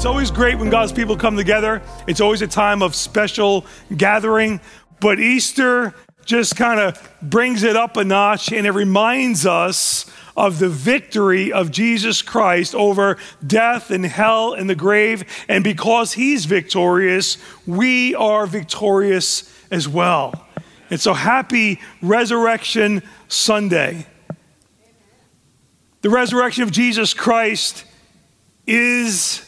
It's always great when God's people come together. It's always a time of special gathering. But Easter just kind of brings it up a notch and it reminds us of the victory of Jesus Christ over death and hell and the grave. And because he's victorious, we are victorious as well. And so happy Resurrection Sunday. The resurrection of Jesus Christ is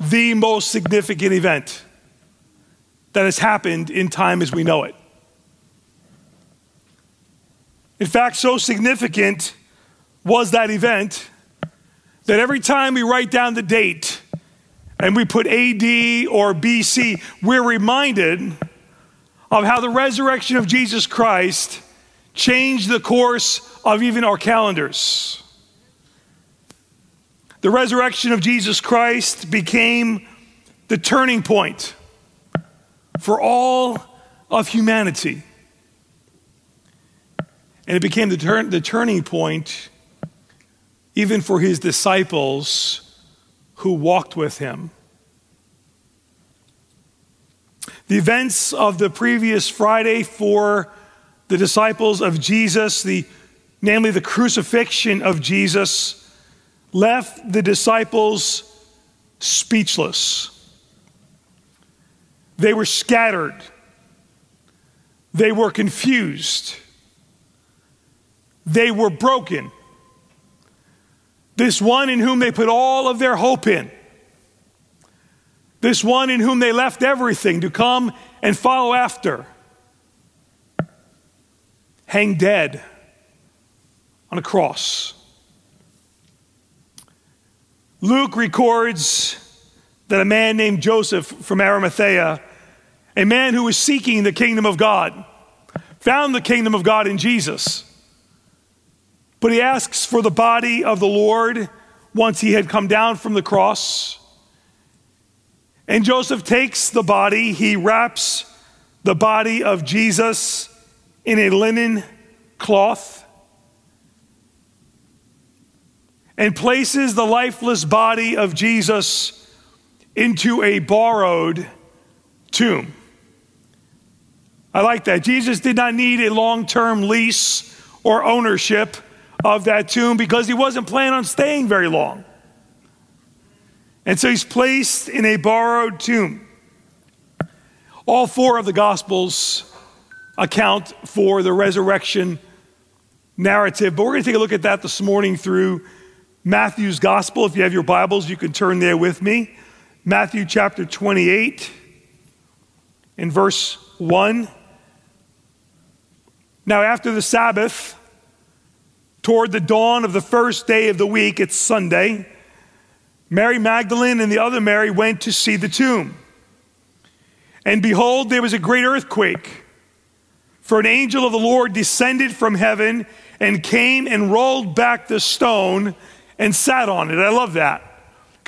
the most significant event that has happened in time as we know it. In fact, so significant was that event that every time we write down the date and we put AD or BC, we're reminded of how the resurrection of Jesus Christ changed the course of even our calendars. The resurrection of Jesus Christ became the turning point for all of humanity. And it became the, the turning point even for his disciples who walked with him. The events of the previous Friday for the disciples of Jesus, the, namely the crucifixion of Jesus, left the disciples speechless. They were scattered. They were confused. They were broken. This one in whom they put all of their hope in, this one in whom they left everything to come and follow after, hang dead on a cross. Luke records that a man named Joseph from Arimathea, a man who was seeking the kingdom of God, found the kingdom of God in Jesus. But he asks for the body of the Lord once he had come down from the cross. And Joseph takes the body, he wraps the body of Jesus in a linen cloth and places the lifeless body of Jesus into a borrowed tomb. I like that. Jesus did not need a long term lease or ownership of that tomb because he wasn't planning on staying very long. And so he's placed in a borrowed tomb. All four of the Gospels account for the resurrection narrative, but we're going to take a look at that this morning through Matthew's Gospel. If you have your Bibles, you can turn there with me. Matthew chapter 28 in verse 1. Now, after the Sabbath, toward the dawn of the first day of the week, it's Sunday, Mary Magdalene and the other Mary went to see the tomb. And behold, there was a great earthquake. For an angel of the Lord descended from heaven and came and rolled back the stone and sat on it. I love that.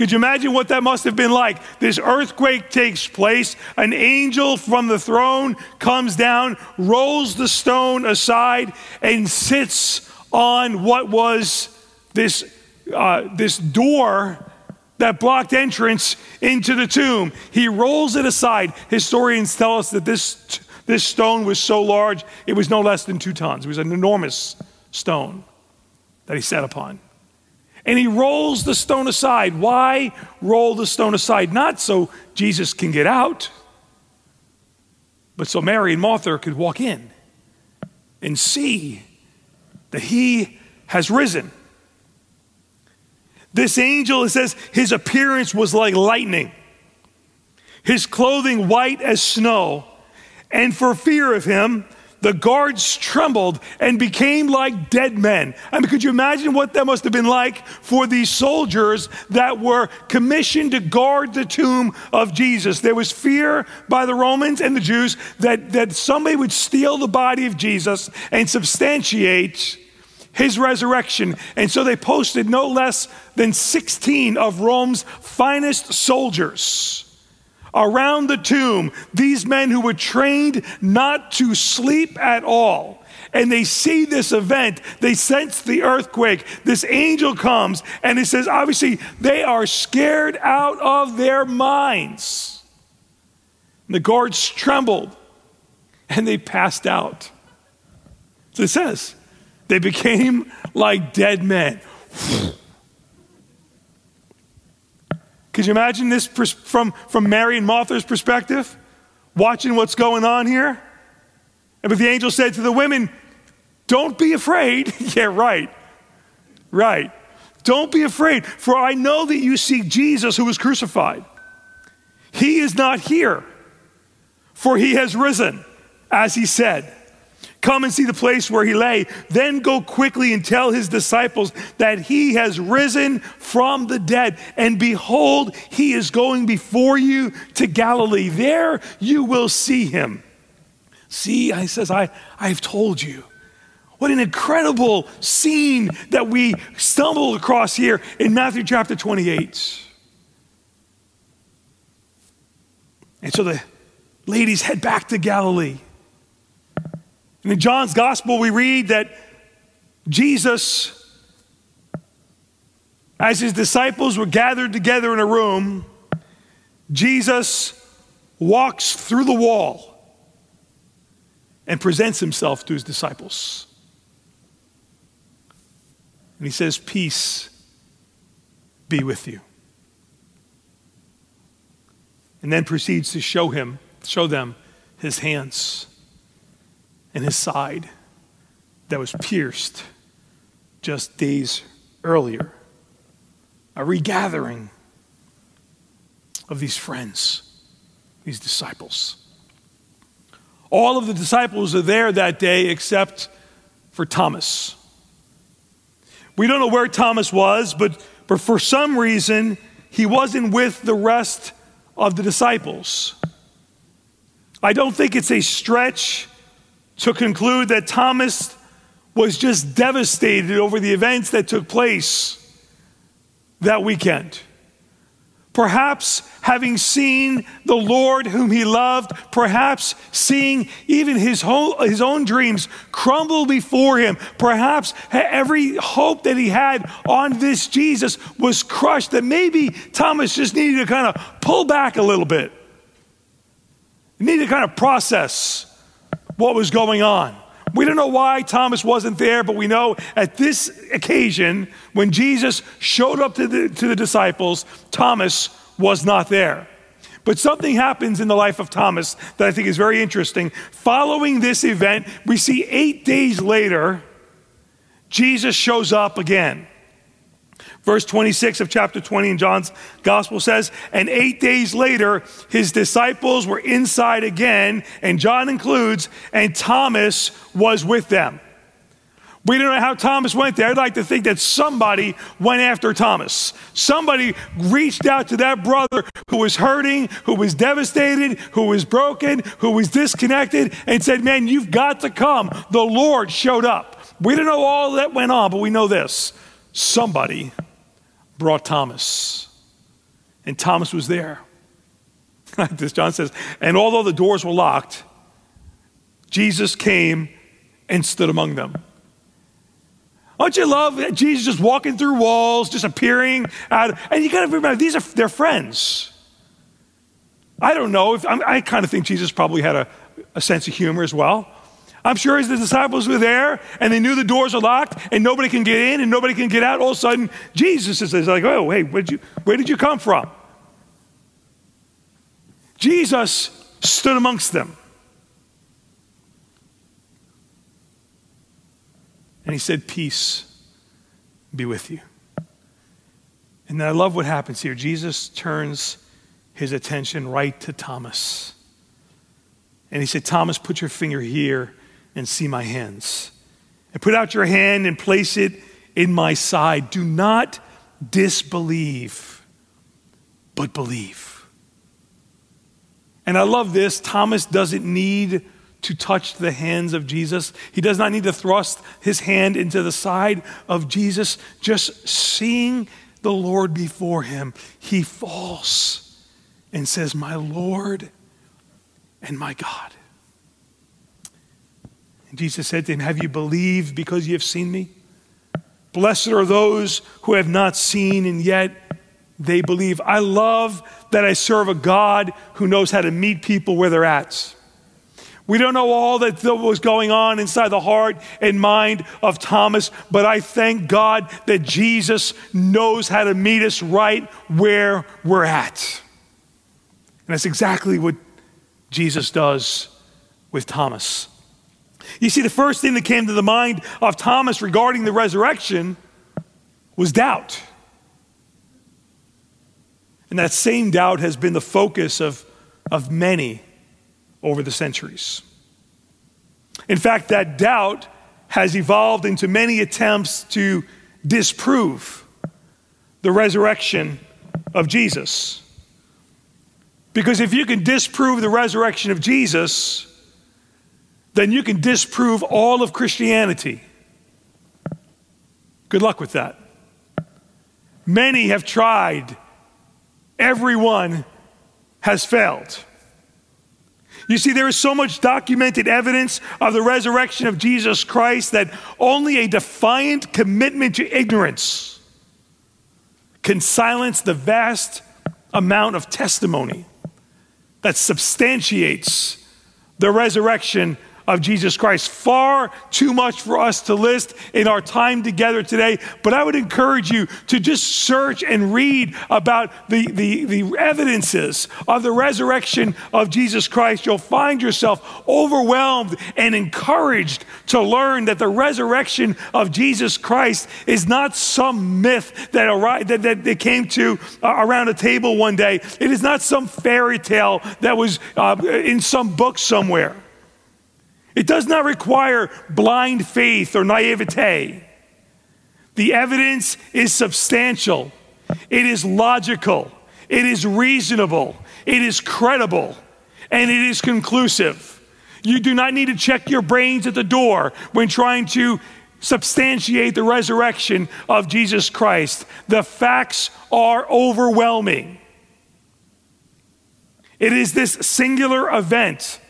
Could you imagine what that must have been like? This earthquake takes place. An angel from the throne comes down, rolls the stone aside, and sits on what was this, uh, this door that blocked entrance into the tomb. He rolls it aside. Historians tell us that this, this stone was so large, it was no less than two tons. It was an enormous stone that he sat upon and he rolls the stone aside. Why roll the stone aside? Not so Jesus can get out, but so Mary and Martha could walk in and see that he has risen. This angel, it says, his appearance was like lightning, his clothing white as snow. And for fear of him, the guards trembled and became like dead men. I mean, could you imagine what that must have been like for these soldiers that were commissioned to guard the tomb of Jesus? There was fear by the Romans and the Jews that, that somebody would steal the body of Jesus and substantiate his resurrection. And so they posted no less than 16 of Rome's finest soldiers around the tomb, these men who were trained not to sleep at all and they see this event. They sense the earthquake. This angel comes, and it says, obviously, they are scared out of their minds. And the guards trembled and they passed out. So it says, they became like dead men. Could you imagine this from, from Mary and Martha's perspective? Watching what's going on here? But the angel said to the women, Don't be afraid. yeah, right. Right. Don't be afraid, for I know that you seek Jesus who was crucified. He is not here, for he has risen, as he said. Come and see the place where he lay. Then go quickly and tell his disciples that he has risen from the dead. And behold, he is going before you to Galilee. There you will see him. See, I says, I, I've told you. What an incredible scene that we stumbled across here in Matthew chapter 28. And so the ladies head back to Galilee. And in John's gospel, we read that Jesus, as his disciples were gathered together in a room, Jesus walks through the wall and presents himself to his disciples. And he says, Peace be with you. And then proceeds to show him, show them his hands and his side that was pierced just days earlier. A regathering of these friends, these disciples. All of the disciples are there that day except for Thomas. We don't know where Thomas was, but, but for some reason, he wasn't with the rest of the disciples. I don't think it's a stretch to conclude that Thomas was just devastated over the events that took place that weekend. Perhaps having seen the Lord whom he loved, perhaps seeing even his, whole, his own dreams crumble before him, perhaps every hope that he had on this Jesus was crushed, that maybe Thomas just needed to kind of pull back a little bit. Needed to kind of process what was going on. We don't know why Thomas wasn't there, but we know at this occasion, when Jesus showed up to the, to the disciples, Thomas was not there. But something happens in the life of Thomas that I think is very interesting. Following this event, we see eight days later, Jesus shows up again. Verse 26 of chapter 20 in John's gospel says, And eight days later, his disciples were inside again, and John includes, and Thomas was with them. We don't know how Thomas went there. I'd like to think that somebody went after Thomas. Somebody reached out to that brother who was hurting, who was devastated, who was broken, who was disconnected, and said, Man, you've got to come. The Lord showed up. We don't know all that went on, but we know this somebody brought Thomas. And Thomas was there. this John says, and although the doors were locked, Jesus came and stood among them. Don't you love Jesus just walking through walls, just appearing out? And you got to remember, these are their friends. I don't know if I, kind of think Jesus probably had a, a sense of humor as well. I'm sure as the disciples were there and they knew the doors are locked and nobody can get in and nobody can get out, all of a sudden Jesus is like, oh, hey, where did you, where did you come from? Jesus stood amongst them. And he said, Peace be with you. And then I love what happens here. Jesus turns his attention right to Thomas. And he said, Thomas, put your finger here and see my hands. And put out your hand and place it in my side. Do not disbelieve, but believe. And I love this. Thomas doesn't need to touch the hands of Jesus. He does not need to thrust his hand into the side of Jesus. Just seeing the Lord before him, he falls and says, My Lord and my God. And Jesus said to him, Have you believed because you have seen me? Blessed are those who have not seen and yet they believe. I love that I serve a God who knows how to meet people where they're at. We don't know all that was going on inside the heart and mind of Thomas, but I thank God that Jesus knows how to meet us right where we're at. And that's exactly what Jesus does with Thomas. You see, the first thing that came to the mind of Thomas regarding the resurrection was doubt. And that same doubt has been the focus of, of many over the centuries. In fact, that doubt has evolved into many attempts to disprove the resurrection of Jesus. Because if you can disprove the resurrection of Jesus, then you can disprove all of Christianity. Good luck with that. Many have tried, everyone has failed. You see, there is so much documented evidence of the resurrection of Jesus Christ that only a defiant commitment to ignorance can silence the vast amount of testimony that substantiates the resurrection of Jesus Christ. Far too much for us to list in our time together today, but I would encourage you to just search and read about the, the, the evidences of the resurrection of Jesus Christ. You'll find yourself overwhelmed and encouraged to learn that the resurrection of Jesus Christ is not some myth that, arrived, that, that they came to uh, around a table one day. It is not some fairy tale that was uh, in some book somewhere. It does not require blind faith or naivete. The evidence is substantial, it is logical, it is reasonable, it is credible, and it is conclusive. You do not need to check your brains at the door when trying to substantiate the resurrection of Jesus Christ. The facts are overwhelming. It is this singular event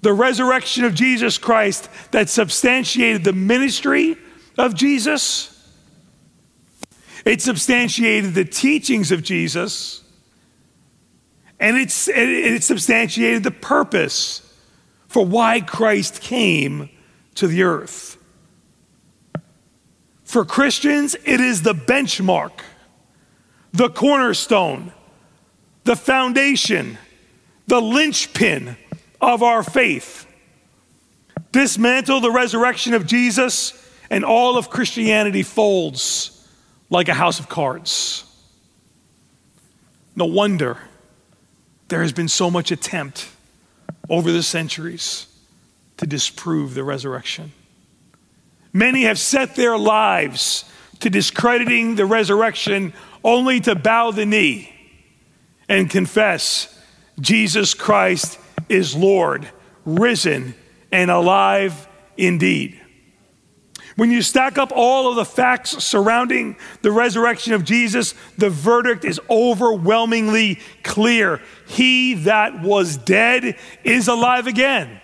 the resurrection of Jesus Christ that substantiated the ministry of Jesus. It substantiated the teachings of Jesus. And it substantiated the purpose for why Christ came to the earth. For Christians, it is the benchmark, the cornerstone, the foundation, the linchpin of our faith. Dismantle the resurrection of Jesus, and all of Christianity folds like a house of cards. No wonder there has been so much attempt over the centuries to disprove the resurrection. Many have set their lives to discrediting the resurrection only to bow the knee and confess Jesus Christ is Lord, risen and alive indeed. When you stack up all of the facts surrounding the resurrection of Jesus, the verdict is overwhelmingly clear. He that was dead is alive again.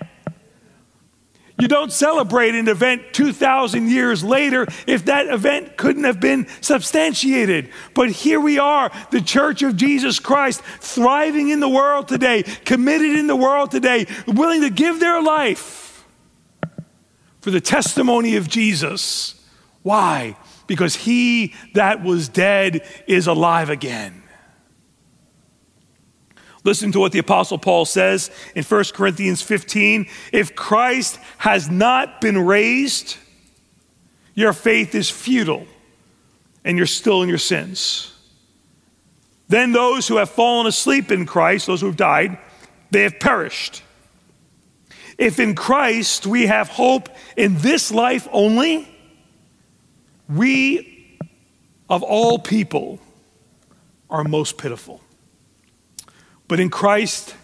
You don't celebrate an event 2,000 years later if that event couldn't have been substantiated. But here we are, the church of Jesus Christ, thriving in the world today, committed in the world today, willing to give their life for the testimony of Jesus. Why? Because he that was dead is alive again. Listen to what the Apostle Paul says in 1 Corinthians 15. If Christ has not been raised, your faith is futile and you're still in your sins. Then those who have fallen asleep in Christ, those who have died, they have perished. If in Christ we have hope in this life only, we of all people are most pitiful. But in Christ,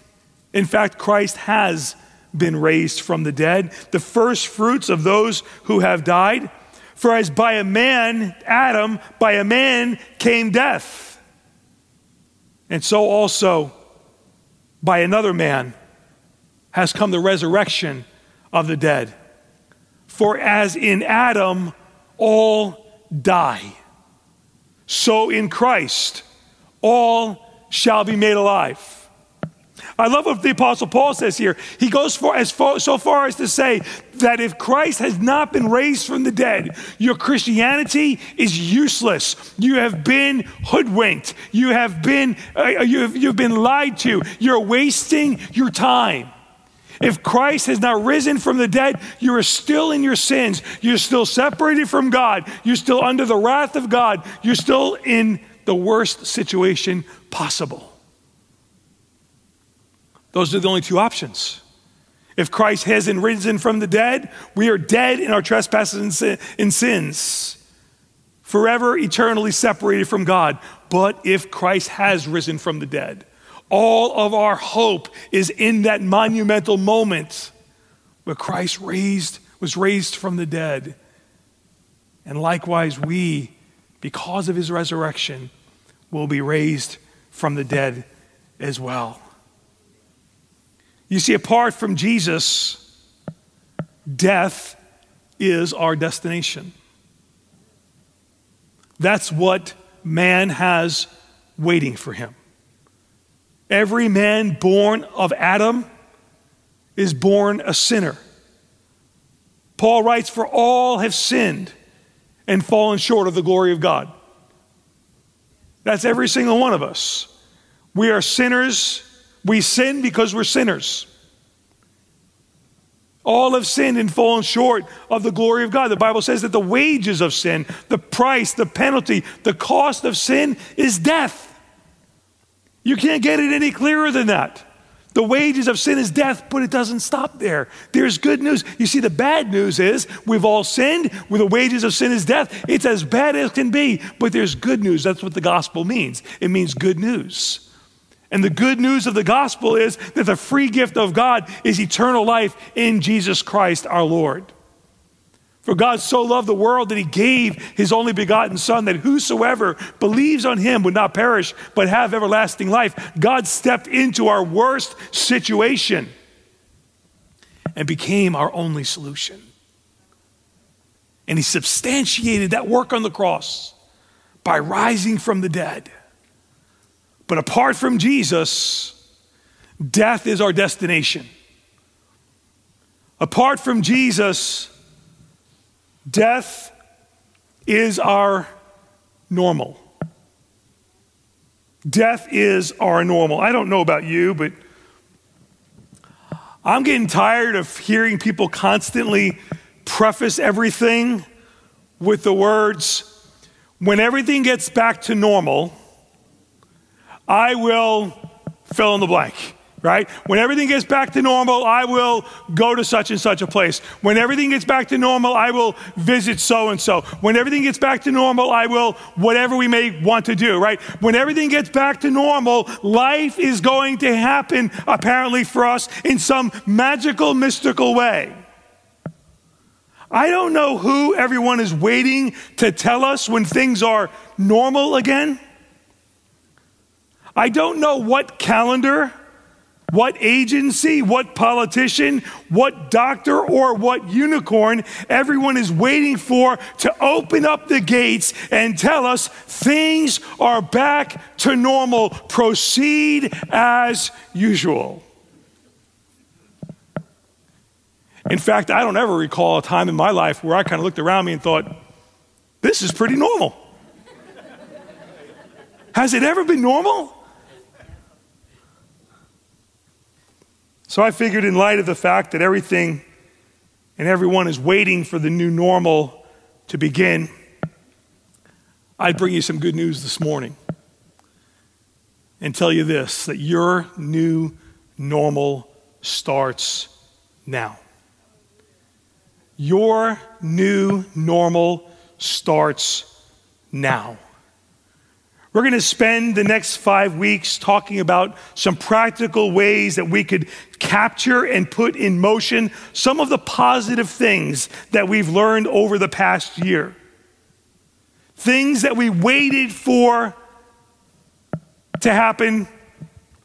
in fact, Christ has been raised from the dead, the first fruits of those who have died. For as by a man, Adam, by a man came death. And so also by another man has come the resurrection of the dead. For as in Adam all die, so in Christ all shall be made alive. I love what the Apostle Paul says here. He goes for, as far, so far as to say that if Christ has not been raised from the dead, your Christianity is useless. You have been hoodwinked. You have been, uh, you have, you've been lied to. You're wasting your time. If Christ has not risen from the dead, you are still in your sins. You're still separated from God. You're still under the wrath of God. You're still in the worst situation possible. Those are the only two options. If Christ hasn't risen from the dead, we are dead in our trespasses and sins, forever eternally separated from God. But if Christ has risen from the dead, all of our hope is in that monumental moment where Christ raised, was raised from the dead. And likewise, we, because of his resurrection, will be raised from the dead as well. You see, apart from Jesus, death is our destination. That's what man has waiting for him. Every man born of Adam is born a sinner. Paul writes, For all have sinned and fallen short of the glory of God. That's every single one of us. We are sinners we sin because we're sinners. All have sinned and fallen short of the glory of God. The Bible says that the wages of sin, the price, the penalty, the cost of sin is death. You can't get it any clearer than that. The wages of sin is death, but it doesn't stop there. There's good news. You see, the bad news is we've all sinned. Where the wages of sin is death. It's as bad as it can be, but there's good news. That's what the gospel means. It means good news. And the good news of the gospel is that the free gift of God is eternal life in Jesus Christ our Lord. For God so loved the world that he gave his only begotten Son, that whosoever believes on him would not perish, but have everlasting life. God stepped into our worst situation and became our only solution. And he substantiated that work on the cross by rising from the dead. But apart from Jesus, death is our destination. Apart from Jesus, death is our normal. Death is our normal. I don't know about you, but I'm getting tired of hearing people constantly preface everything with the words, when everything gets back to normal, I will fill in the blank, right? When everything gets back to normal, I will go to such and such a place. When everything gets back to normal, I will visit so and so. When everything gets back to normal, I will whatever we may want to do, right? When everything gets back to normal, life is going to happen apparently for us in some magical, mystical way. I don't know who everyone is waiting to tell us when things are normal again. I don't know what calendar, what agency, what politician, what doctor, or what unicorn everyone is waiting for to open up the gates and tell us things are back to normal. Proceed as usual. In fact, I don't ever recall a time in my life where I kind of looked around me and thought, this is pretty normal. Has it ever been normal? So I figured, in light of the fact that everything and everyone is waiting for the new normal to begin, I'd bring you some good news this morning and tell you this that your new normal starts now. Your new normal starts now. We're going to spend the next five weeks talking about some practical ways that we could capture and put in motion some of the positive things that we've learned over the past year. Things that we waited for to happen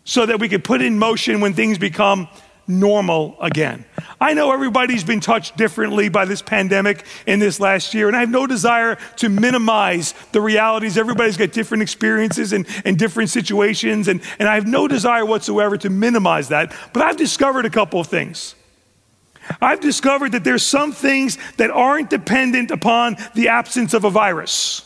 so that we could put in motion when things become normal again. I know everybody's been touched differently by this pandemic in this last year, and I have no desire to minimize the realities. Everybody's got different experiences and, and different situations, and, and I have no desire whatsoever to minimize that. But I've discovered a couple of things. I've discovered that there's some things that aren't dependent upon the absence of a virus.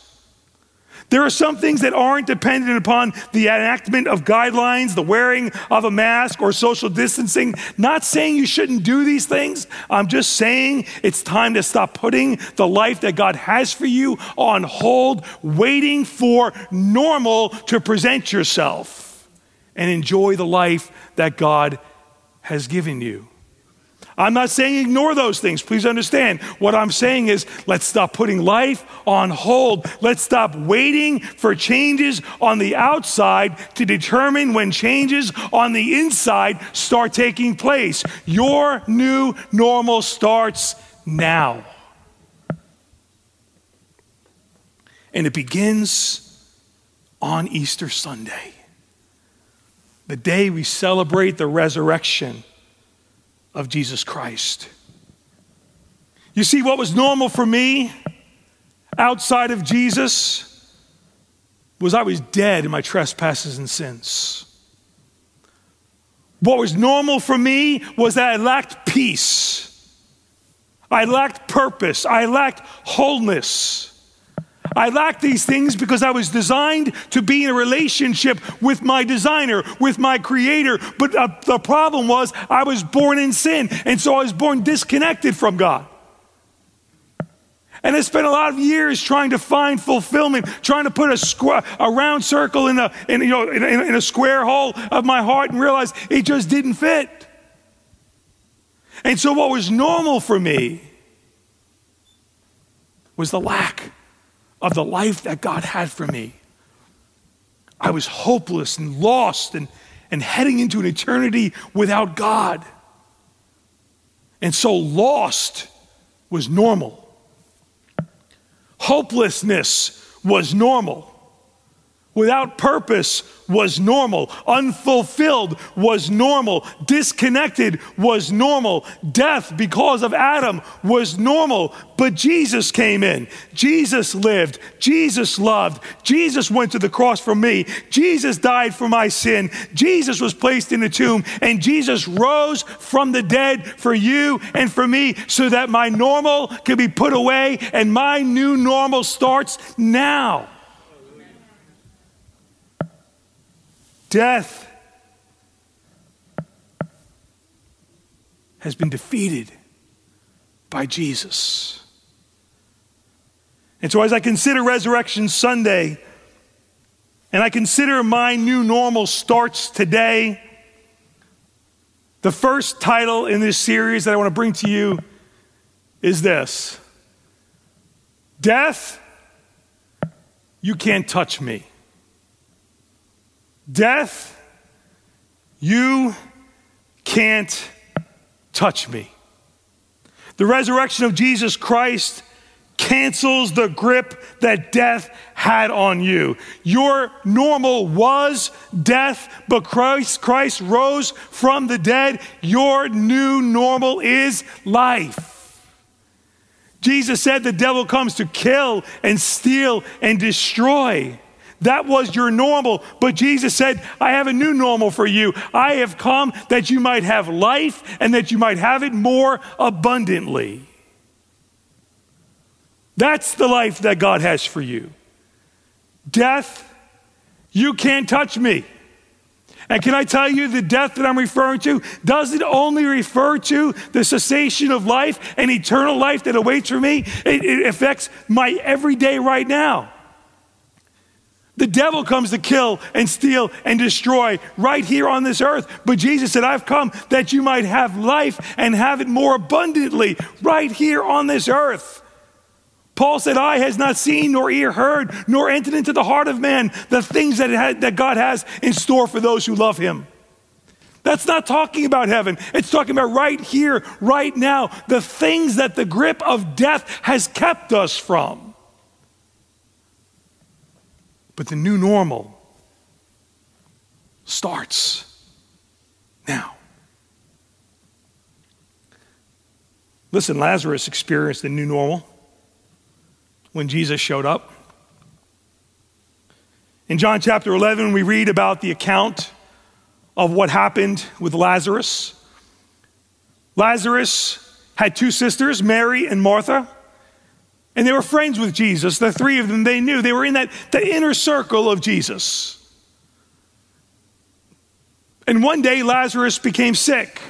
There are some things that aren't dependent upon the enactment of guidelines, the wearing of a mask, or social distancing. Not saying you shouldn't do these things. I'm just saying it's time to stop putting the life that God has for you on hold, waiting for normal to present yourself and enjoy the life that God has given you. I'm not saying ignore those things. Please understand. What I'm saying is let's stop putting life on hold. Let's stop waiting for changes on the outside to determine when changes on the inside start taking place. Your new normal starts now. And it begins on Easter Sunday, the day we celebrate the resurrection of Jesus Christ. You see, what was normal for me outside of Jesus was I was dead in my trespasses and sins. What was normal for me was that I lacked peace. I lacked purpose. I lacked wholeness. I lacked these things because I was designed to be in a relationship with my designer, with my creator. But uh, the problem was I was born in sin, and so I was born disconnected from God. And I spent a lot of years trying to find fulfillment, trying to put a, squ- a round circle in a, in, you know, in, in a square hole of my heart and realized it just didn't fit. And so, what was normal for me was the lack of the life that God had for me. I was hopeless and lost and, and heading into an eternity without God. And so lost was normal. Hopelessness was normal. Without purpose was normal. Unfulfilled was normal. Disconnected was normal. Death because of Adam was normal. But Jesus came in. Jesus lived. Jesus loved. Jesus went to the cross for me. Jesus died for my sin. Jesus was placed in the tomb. And Jesus rose from the dead for you and for me so that my normal can be put away and my new normal starts now. Death has been defeated by Jesus. And so, as I consider Resurrection Sunday, and I consider my new normal starts today, the first title in this series that I want to bring to you is this Death, you can't touch me. Death, you can't touch me. The resurrection of Jesus Christ cancels the grip that death had on you. Your normal was death, but Christ, Christ rose from the dead. Your new normal is life. Jesus said the devil comes to kill and steal and destroy. That was your normal. But Jesus said, I have a new normal for you. I have come that you might have life and that you might have it more abundantly. That's the life that God has for you. Death, you can't touch me. And can I tell you, the death that I'm referring to doesn't only refer to the cessation of life and eternal life that awaits for me, it, it affects my everyday right now. The devil comes to kill and steal and destroy right here on this earth. But Jesus said, I've come that you might have life and have it more abundantly right here on this earth. Paul said, Eye has not seen, nor ear heard, nor entered into the heart of man the things that, had, that God has in store for those who love him. That's not talking about heaven. It's talking about right here, right now, the things that the grip of death has kept us from. But the new normal starts now. Listen, Lazarus experienced the new normal when Jesus showed up. In John chapter 11, we read about the account of what happened with Lazarus. Lazarus had two sisters, Mary and Martha, and they were friends with Jesus. The three of them, they knew they were in that, that inner circle of Jesus. And one day, Lazarus became sick.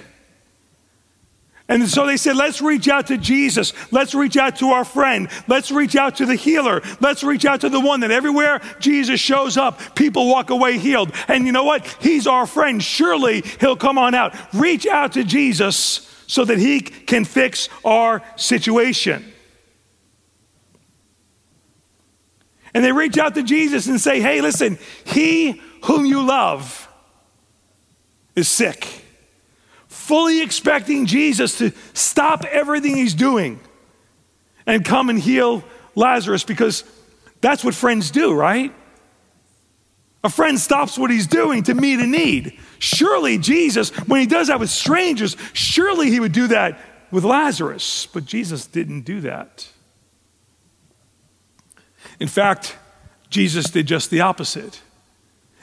And so they said, let's reach out to Jesus. Let's reach out to our friend. Let's reach out to the healer. Let's reach out to the one that everywhere Jesus shows up, people walk away healed. And you know what? He's our friend. Surely he'll come on out. Reach out to Jesus so that he can fix our situation. And they reach out to Jesus and say, hey, listen, he whom you love is sick fully expecting Jesus to stop everything he's doing and come and heal Lazarus because that's what friends do, right? A friend stops what he's doing to meet a need. Surely Jesus, when he does that with strangers, surely he would do that with Lazarus. But Jesus didn't do that. In fact, Jesus did just the opposite.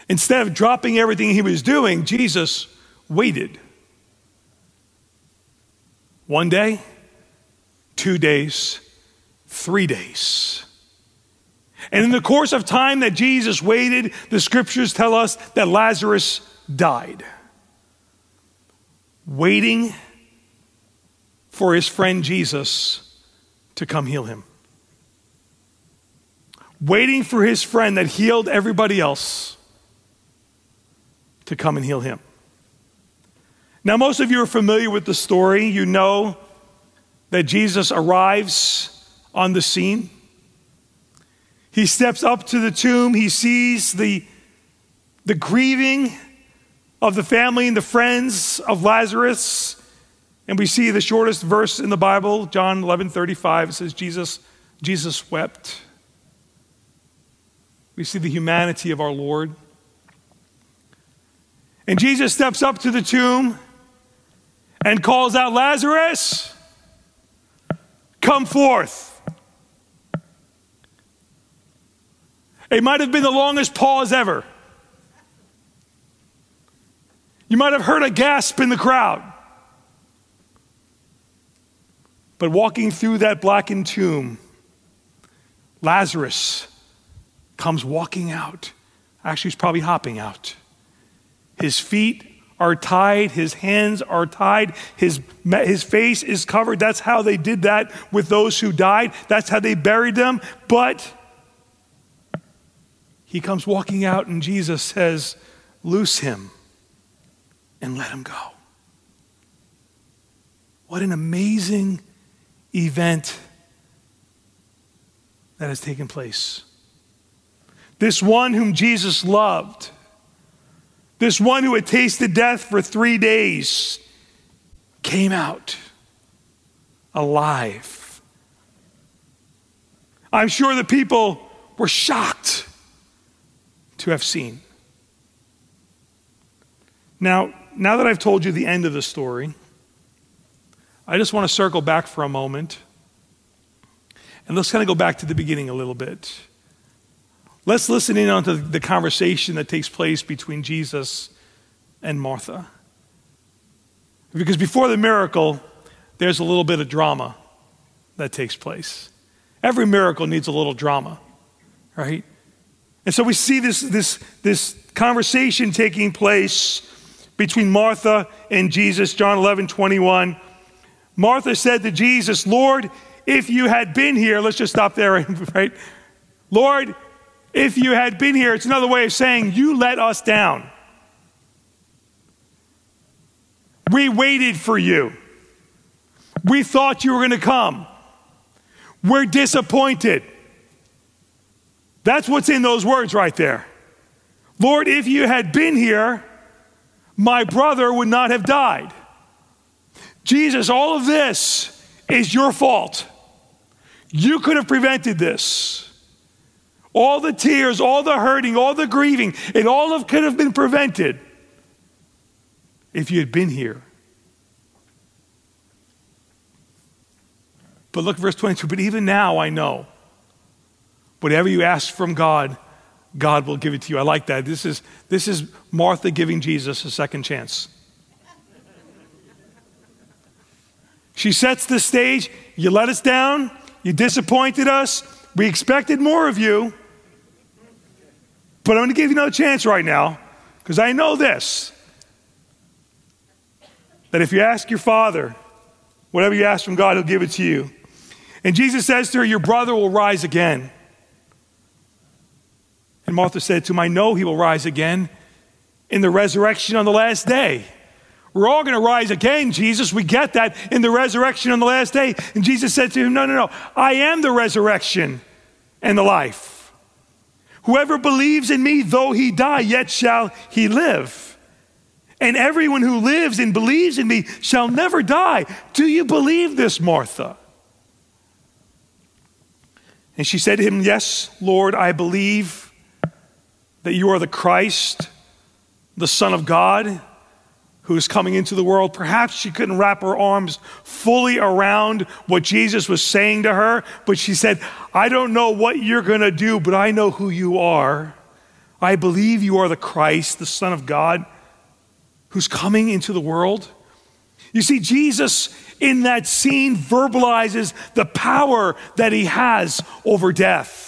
Instead of dropping everything he was doing, Jesus waited. One day, two days, three days. And in the course of time that Jesus waited, the scriptures tell us that Lazarus died. Waiting for his friend Jesus to come heal him. Waiting for his friend that healed everybody else to come and heal him. Now, most of you are familiar with the story. You know that Jesus arrives on the scene. He steps up to the tomb. He sees the, the grieving of the family and the friends of Lazarus. And we see the shortest verse in the Bible, John 11 35, it says, Jesus, Jesus wept. We see the humanity of our Lord. And Jesus steps up to the tomb and calls out, Lazarus, come forth. It might have been the longest pause ever. You might have heard a gasp in the crowd. But walking through that blackened tomb, Lazarus comes walking out. Actually, he's probably hopping out. His feet are tied, his hands are tied, his, his face is covered. That's how they did that with those who died. That's how they buried them. But he comes walking out, and Jesus says, Loose him and let him go. What an amazing event that has taken place. This one whom Jesus loved this one who had tasted death for three days came out alive. I'm sure the people were shocked to have seen. Now, now that I've told you the end of the story, I just want to circle back for a moment. And let's kind of go back to the beginning a little bit. Let's listen in on the conversation that takes place between Jesus and Martha. Because before the miracle, there's a little bit of drama that takes place. Every miracle needs a little drama, right? And so we see this, this, this conversation taking place between Martha and Jesus, John 11, 21. Martha said to Jesus, Lord, if you had been here, let's just stop there, right? Lord, if you had been here, it's another way of saying, You let us down. We waited for you. We thought you were going to come. We're disappointed. That's what's in those words right there. Lord, if you had been here, my brother would not have died. Jesus, all of this is your fault. You could have prevented this. All the tears, all the hurting, all the grieving, it all of could have been prevented if you had been here. But look, verse 22 But even now I know whatever you ask from God, God will give it to you. I like that. This is, this is Martha giving Jesus a second chance. She sets the stage. You let us down. You disappointed us. We expected more of you. But I'm going to give you another chance right now because I know this that if you ask your father, whatever you ask from God, he'll give it to you. And Jesus says to her, Your brother will rise again. And Martha said to him, I know he will rise again in the resurrection on the last day. We're all going to rise again, Jesus. We get that in the resurrection on the last day. And Jesus said to him, No, no, no. I am the resurrection and the life. Whoever believes in me, though he die, yet shall he live. And everyone who lives and believes in me shall never die. Do you believe this, Martha? And she said to him, Yes, Lord, I believe that you are the Christ, the Son of God, who is coming into the world. Perhaps she couldn't wrap her arms fully around what Jesus was saying to her, but she said, I don't know what you're going to do, but I know who you are. I believe you are the Christ, the Son of God, who's coming into the world. You see, Jesus in that scene verbalizes the power that he has over death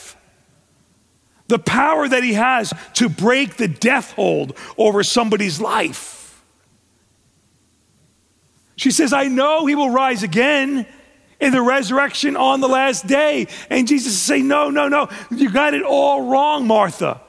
the power that he has to break the death hold over somebody's life. She says, I know he will rise again in the resurrection on the last day. And Jesus is saying, No, no, no, you got it all wrong, Martha.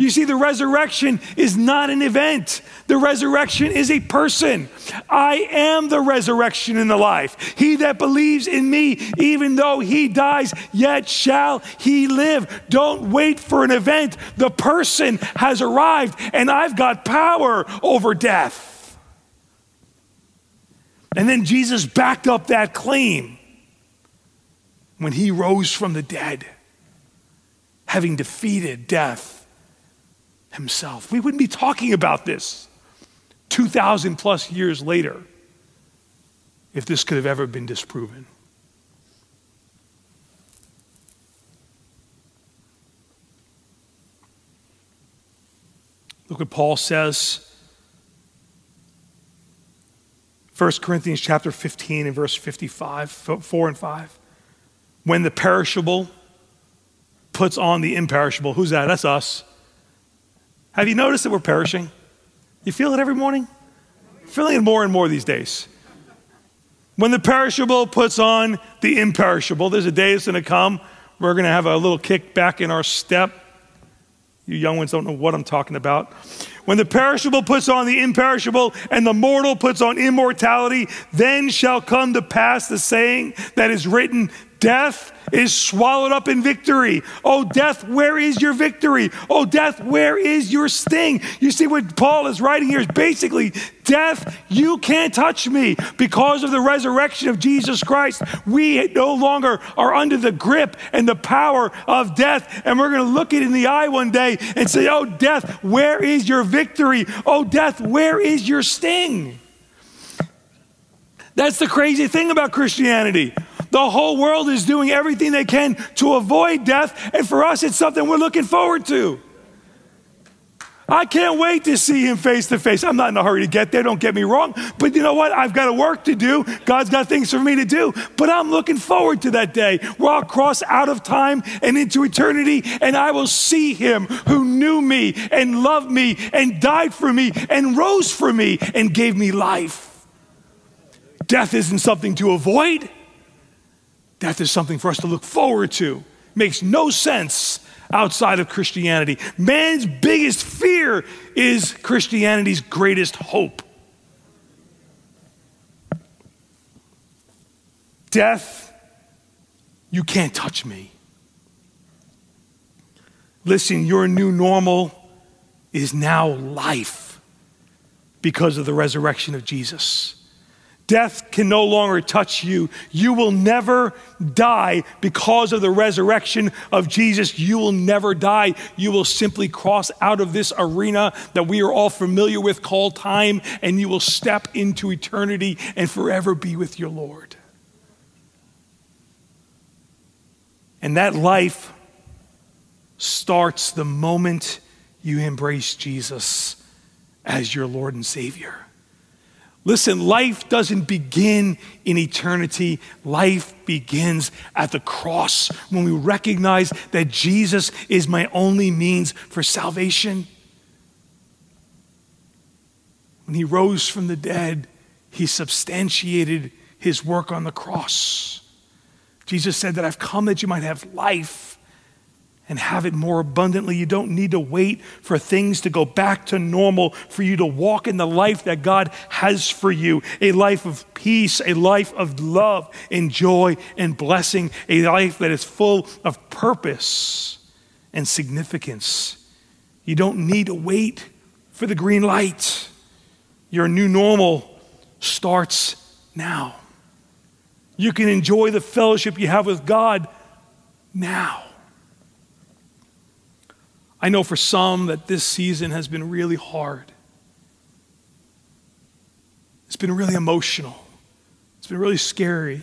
You see, the resurrection is not an event. The resurrection is a person. I am the resurrection and the life. He that believes in me, even though he dies, yet shall he live. Don't wait for an event. The person has arrived, and I've got power over death. And then Jesus backed up that claim when he rose from the dead, having defeated death himself. We wouldn't be talking about this 2,000 plus years later if this could have ever been disproven. Look what Paul says. 1 Corinthians chapter 15 and verse 55, 4 and 5. When the perishable puts on the imperishable, who's that? That's us. Have you noticed that we're perishing? You feel it every morning? feeling it more and more these days. When the perishable puts on the imperishable, there's a day that's going to come. We're going to have a little kick back in our step. You young ones don't know what I'm talking about. When the perishable puts on the imperishable and the mortal puts on immortality, then shall come to pass the saying that is written Death is swallowed up in victory. Oh, death, where is your victory? Oh, death, where is your sting? You see, what Paul is writing here is basically death, you can't touch me. Because of the resurrection of Jesus Christ, we no longer are under the grip and the power of death. And we're going to look it in the eye one day and say, Oh, death, where is your victory? Oh, death, where is your sting? That's the crazy thing about Christianity. The whole world is doing everything they can to avoid death, and for us, it's something we're looking forward to. I can't wait to see him face to face. I'm not in a hurry to get there, don't get me wrong. But you know what? I've got a work to do. God's got things for me to do. But I'm looking forward to that day where I'll cross out of time and into eternity and I will see him who knew me and loved me and died for me and rose for me and gave me life. Death isn't something to avoid. Death is something for us to look forward to. Makes no sense outside of Christianity. Man's biggest fear is Christianity's greatest hope. Death, you can't touch me. Listen, your new normal is now life because of the resurrection of Jesus. Death can no longer touch you. You will never die because of the resurrection of Jesus. You will never die. You will simply cross out of this arena that we are all familiar with called time, and you will step into eternity and forever be with your Lord. And that life starts the moment you embrace Jesus as your Lord and Savior. Listen, life doesn't begin in eternity. Life begins at the cross when we recognize that Jesus is my only means for salvation. When he rose from the dead, he substantiated his work on the cross. Jesus said that I've come that you might have life and have it more abundantly. You don't need to wait for things to go back to normal for you to walk in the life that God has for you a life of peace, a life of love and joy and blessing, a life that is full of purpose and significance. You don't need to wait for the green light. Your new normal starts now. You can enjoy the fellowship you have with God now. I know for some that this season has been really hard. It's been really emotional. It's been really scary.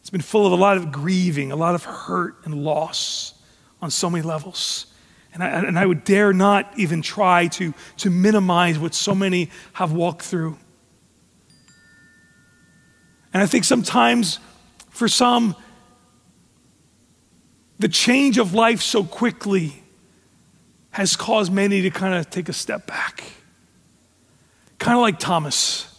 It's been full of a lot of grieving, a lot of hurt and loss on so many levels. And I, and I would dare not even try to, to minimize what so many have walked through. And I think sometimes for some, the change of life so quickly has caused many to kind of take a step back. Kind of like Thomas,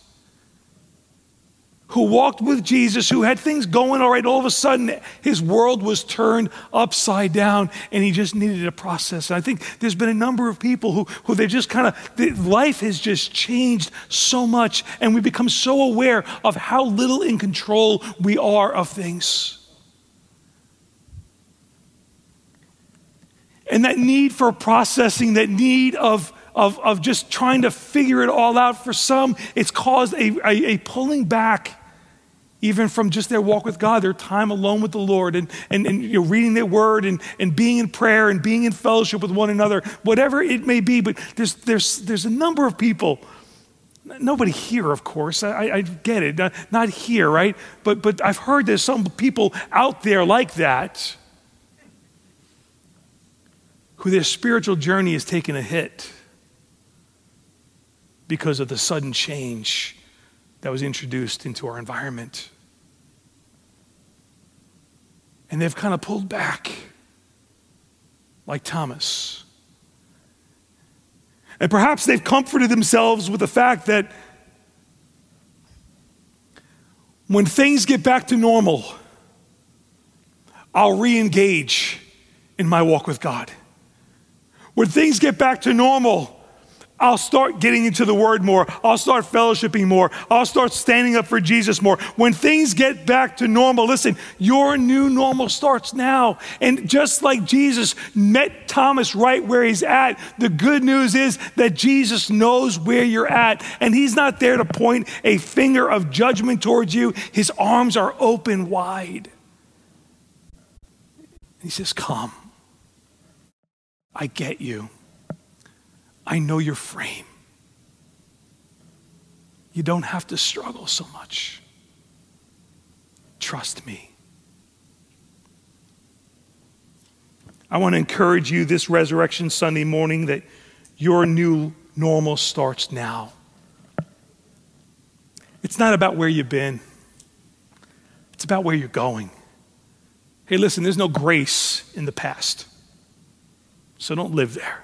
who walked with Jesus, who had things going all right. All of a sudden, his world was turned upside down and he just needed a process. And I think there's been a number of people who, who they just kind of, life has just changed so much and we become so aware of how little in control we are of things. And that need for processing, that need of, of, of just trying to figure it all out for some, it's caused a, a, a pulling back even from just their walk with God, their time alone with the Lord, and, and, and you know, reading their word and, and being in prayer and being in fellowship with one another, whatever it may be. But there's, there's, there's a number of people, nobody here, of course, I, I get it, not, not here, right? But, but I've heard there's some people out there like that who their spiritual journey has taken a hit because of the sudden change that was introduced into our environment. And they've kind of pulled back, like Thomas. And perhaps they've comforted themselves with the fact that when things get back to normal, I'll re engage in my walk with God. When things get back to normal, I'll start getting into the word more. I'll start fellowshipping more. I'll start standing up for Jesus more. When things get back to normal, listen, your new normal starts now. And just like Jesus met Thomas right where he's at, the good news is that Jesus knows where you're at. And he's not there to point a finger of judgment towards you, his arms are open wide. He says, Come. I get you. I know your frame. You don't have to struggle so much. Trust me. I want to encourage you this Resurrection Sunday morning that your new normal starts now. It's not about where you've been, it's about where you're going. Hey, listen, there's no grace in the past. So don't live there.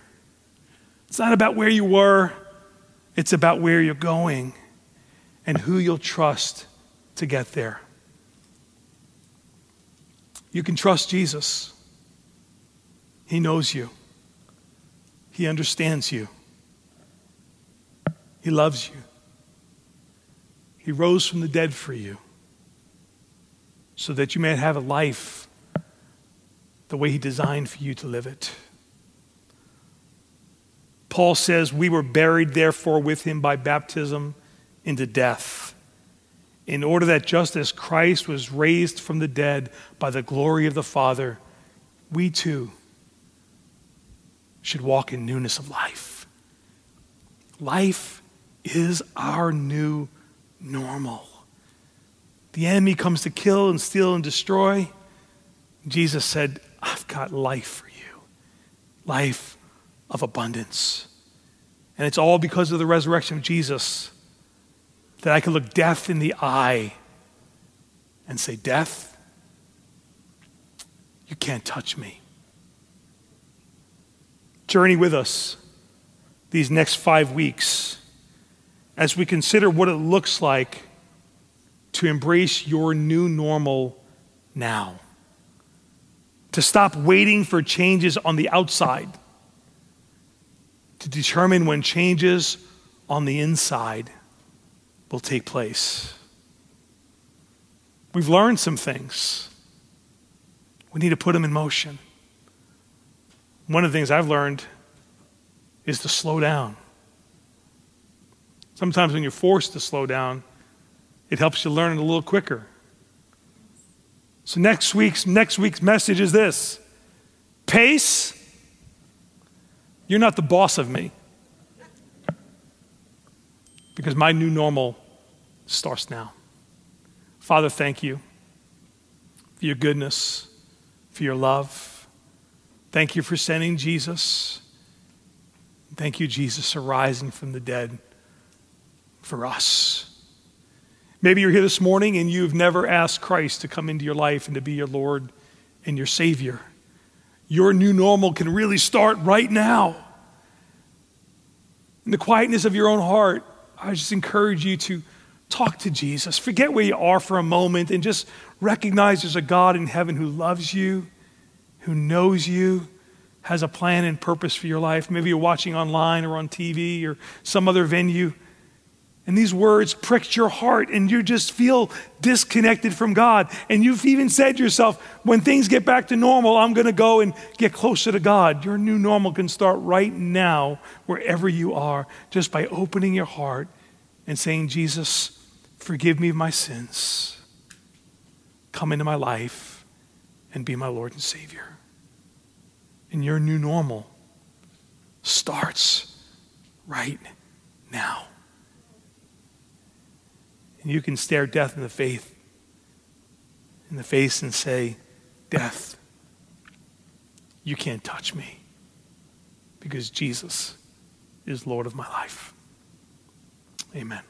It's not about where you were, it's about where you're going and who you'll trust to get there. You can trust Jesus. He knows you. He understands you. He loves you. He rose from the dead for you so that you may have a life the way He designed for you to live it. Paul says, We were buried, therefore, with him by baptism into death, in order that just as Christ was raised from the dead by the glory of the Father, we too should walk in newness of life. Life is our new normal. The enemy comes to kill and steal and destroy. Jesus said, I've got life for you, life of abundance. And it's all because of the resurrection of Jesus that I can look death in the eye and say, Death, you can't touch me. Journey with us these next five weeks as we consider what it looks like to embrace your new normal now. To stop waiting for changes on the outside, to determine when changes on the inside will take place. We've learned some things. We need to put them in motion. One of the things I've learned is to slow down. Sometimes when you're forced to slow down, it helps you learn it a little quicker. So next week's next week's message is this. Pace, you're not the boss of me. Because my new normal starts now. Father, thank you for your goodness, for your love. Thank you for sending Jesus. Thank you, Jesus, arising from the dead for us. Maybe you're here this morning and you've never asked Christ to come into your life and to be your Lord and your Savior. Your new normal can really start right now. In the quietness of your own heart, I just encourage you to talk to Jesus. Forget where you are for a moment and just recognize there's a God in heaven who loves you, who knows you, has a plan and purpose for your life. Maybe you're watching online or on TV or some other venue. And these words pricked your heart, and you just feel disconnected from God. And you've even said to yourself, when things get back to normal, I'm going to go and get closer to God. Your new normal can start right now, wherever you are, just by opening your heart and saying, Jesus, forgive me of my sins. Come into my life and be my Lord and Savior. And your new normal starts right now. And you can stare death in the faith in the face and say, Death, you can't touch me because Jesus is Lord of my life. Amen.